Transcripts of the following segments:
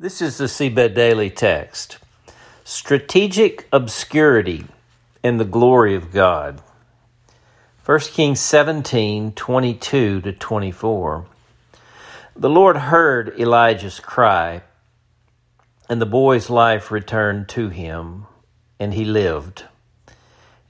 This is the Seedbed Daily text. Strategic obscurity and the glory of God. 1 Kings 17 22 to 24. The Lord heard Elijah's cry, and the boy's life returned to him, and he lived.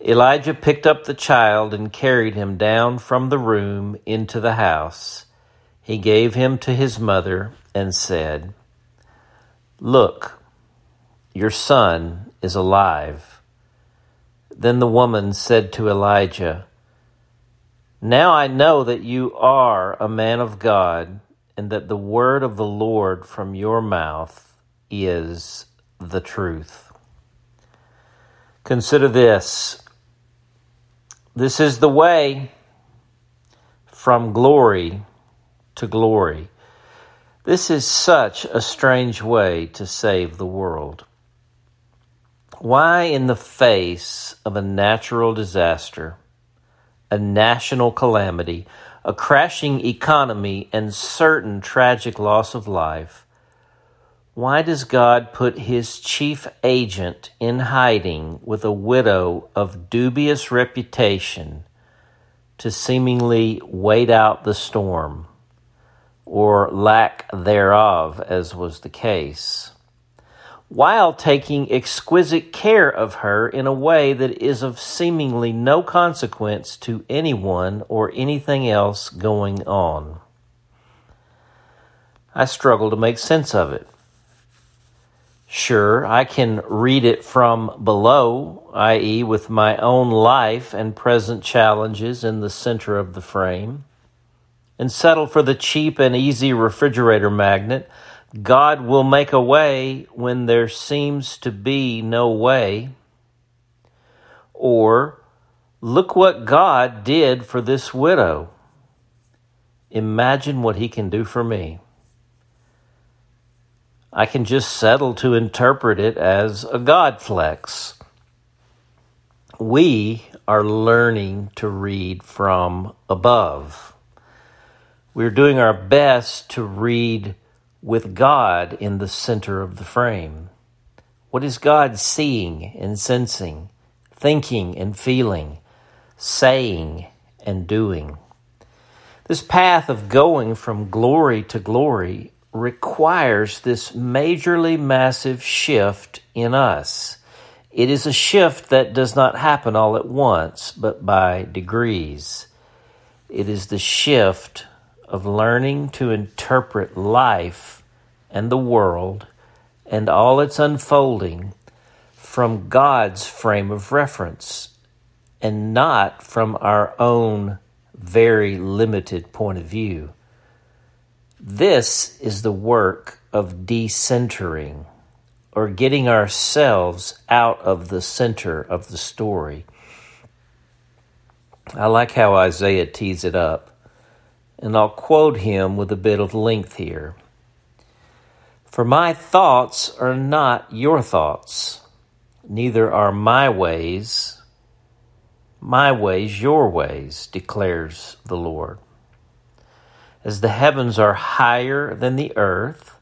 Elijah picked up the child and carried him down from the room into the house. He gave him to his mother and said, Look, your son is alive. Then the woman said to Elijah, Now I know that you are a man of God, and that the word of the Lord from your mouth is the truth. Consider this. This is the way from glory to glory. This is such a strange way to save the world. Why, in the face of a natural disaster, a national calamity, a crashing economy, and certain tragic loss of life, why does God put his chief agent in hiding with a widow of dubious reputation to seemingly wait out the storm? Or lack thereof, as was the case, while taking exquisite care of her in a way that is of seemingly no consequence to anyone or anything else going on. I struggle to make sense of it. Sure, I can read it from below, i.e., with my own life and present challenges in the center of the frame and settle for the cheap and easy refrigerator magnet. God will make a way when there seems to be no way. Or, look what God did for this widow. Imagine what he can do for me. I can just settle to interpret it as a God flex. We are learning to read from above. We're doing our best to read with God in the center of the frame. What is God seeing and sensing, thinking and feeling, saying and doing? This path of going from glory to glory requires this majorly massive shift in us. It is a shift that does not happen all at once, but by degrees. It is the shift of learning to interpret life and the world and all its unfolding from God's frame of reference and not from our own very limited point of view. This is the work of decentering or getting ourselves out of the center of the story. I like how Isaiah tees it up and I'll quote him with a bit of length here. For my thoughts are not your thoughts, neither are my ways my ways your ways, declares the Lord. As the heavens are higher than the earth,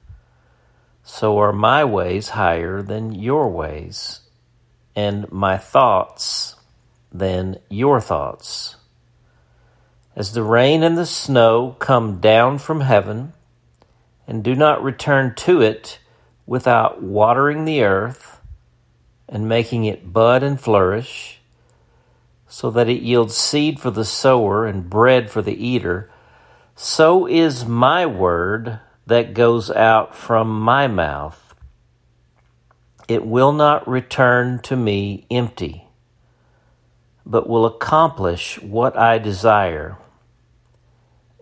so are my ways higher than your ways, and my thoughts than your thoughts. As the rain and the snow come down from heaven, and do not return to it without watering the earth and making it bud and flourish, so that it yields seed for the sower and bread for the eater, so is my word that goes out from my mouth. It will not return to me empty, but will accomplish what I desire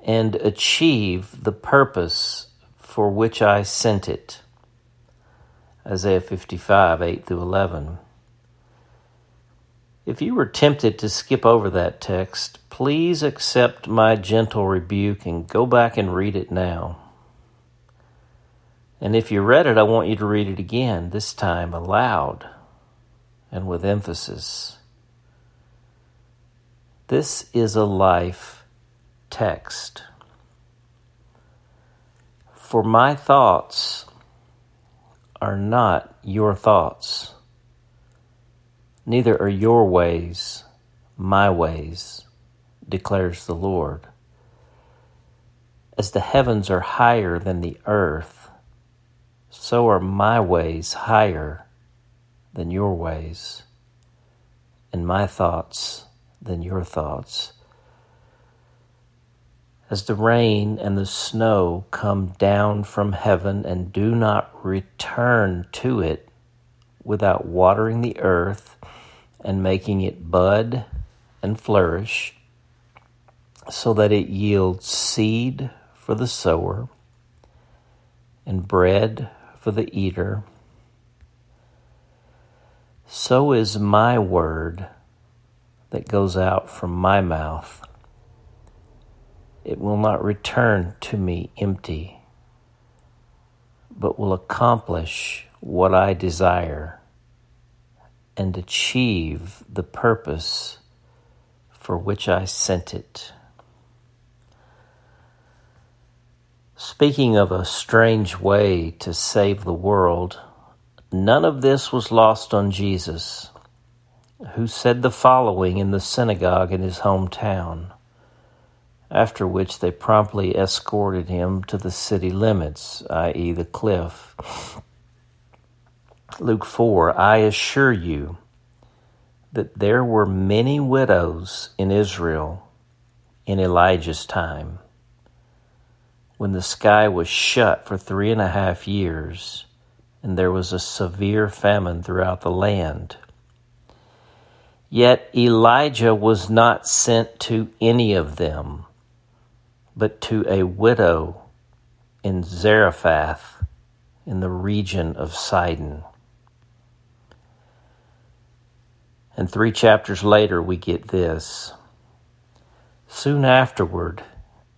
and achieve the purpose for which I sent it. Isaiah 55, 8 through 11. If you were tempted to skip over that text, please accept my gentle rebuke and go back and read it now. And if you read it, I want you to read it again, this time aloud and with emphasis. This is a life text. For my thoughts are not your thoughts, neither are your ways my ways, declares the Lord. As the heavens are higher than the earth, so are my ways higher than your ways, and my thoughts than your thoughts. As the rain and the snow come down from heaven and do not return to it without watering the earth and making it bud and flourish, so that it yields seed for the sower and bread for the eater. So is my word that goes out from my mouth. It will not return to me empty, but will accomplish what I desire and achieve the purpose for which I sent it. Speaking of a strange way to save the world, none of this was lost on Jesus, who said the following in the synagogue in his hometown, after which they promptly escorted him to the city limits, i.e., the cliff. Luke 4 I assure you that there were many widows in Israel in Elijah's time when the sky was shut for three and a half years and there was a severe famine throughout the land. Yet Elijah was not sent to any of them, but to a widow in Zarephath in the region of Sidon. And three chapters later, we get this. Soon afterward,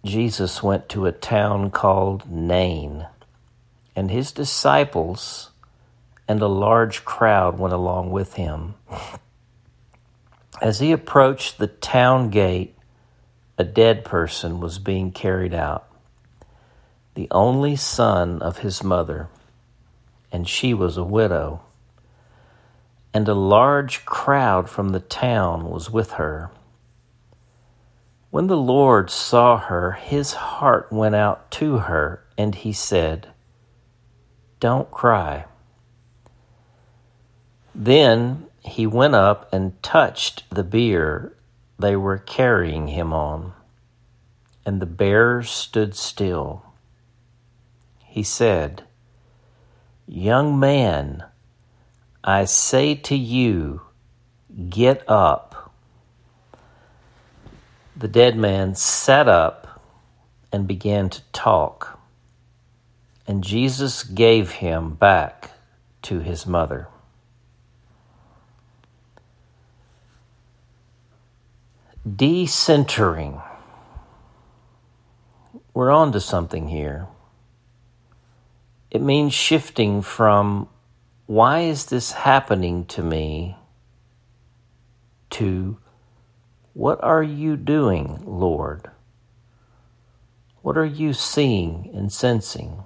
Jesus went to a town called Nain, and his disciples and a large crowd went along with him. As he approached the town gate, a dead person was being carried out, the only son of his mother, and she was a widow. And a large crowd from the town was with her. When the Lord saw her, his heart went out to her, and he said, Don't cry. Then he went up and touched the bier they were carrying him on, and the bearers stood still. He said, Young man, I say to you, get up. The dead man sat up and began to talk, and Jesus gave him back to his mother. Decentering. We're on to something here. It means shifting from why is this happening to me to what are you doing, Lord? What are you seeing and sensing,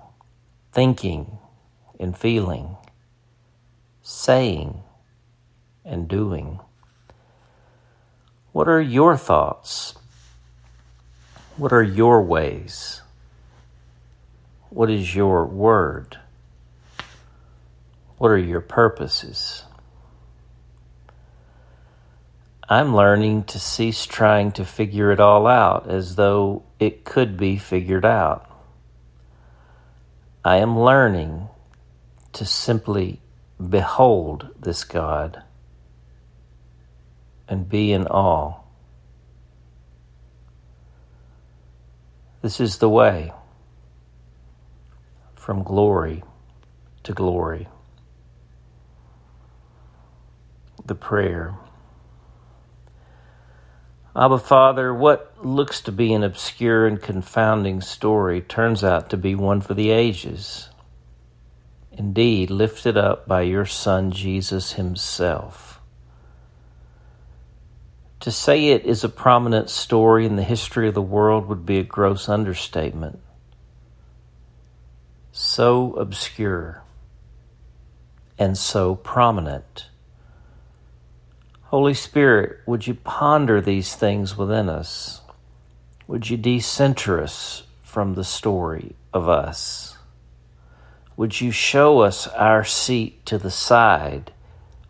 thinking and feeling, saying and doing? What are your thoughts? What are your ways? What is your word? What are your purposes? I'm learning to cease trying to figure it all out as though it could be figured out. I am learning to simply behold this God and be in awe. This is the way from glory to glory. The prayer. Abba Father, what looks to be an obscure and confounding story turns out to be one for the ages. Indeed, lifted up by your Son Jesus Himself. To say it is a prominent story in the history of the world would be a gross understatement. So obscure, and so prominent. Holy Spirit, would you ponder these things within us? Would you decenter us from the story of us? Would you show us our seat to the side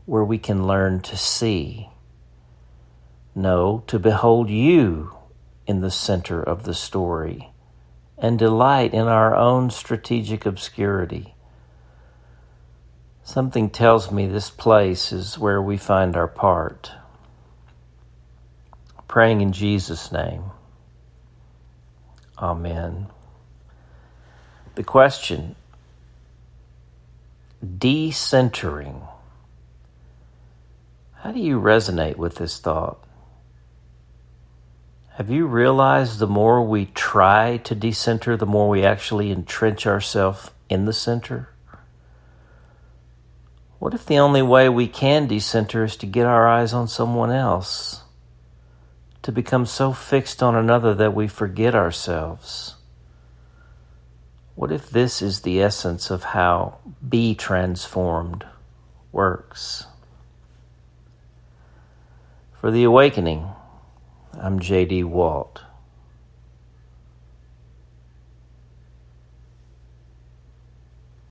where we can learn to see? No, to behold you in the center of the story and delight in our own strategic obscurity. Something tells me this place is where we find our part. Praying in Jesus' name. Amen. The question decentering. How do you resonate with this thought? Have you realized the more we try to decenter, the more we actually entrench ourselves in the center? What if the only way we can decenter is to get our eyes on someone else? To become so fixed on another that we forget ourselves? What if this is the essence of how be transformed works? For the awakening, I'm J.D. Walt.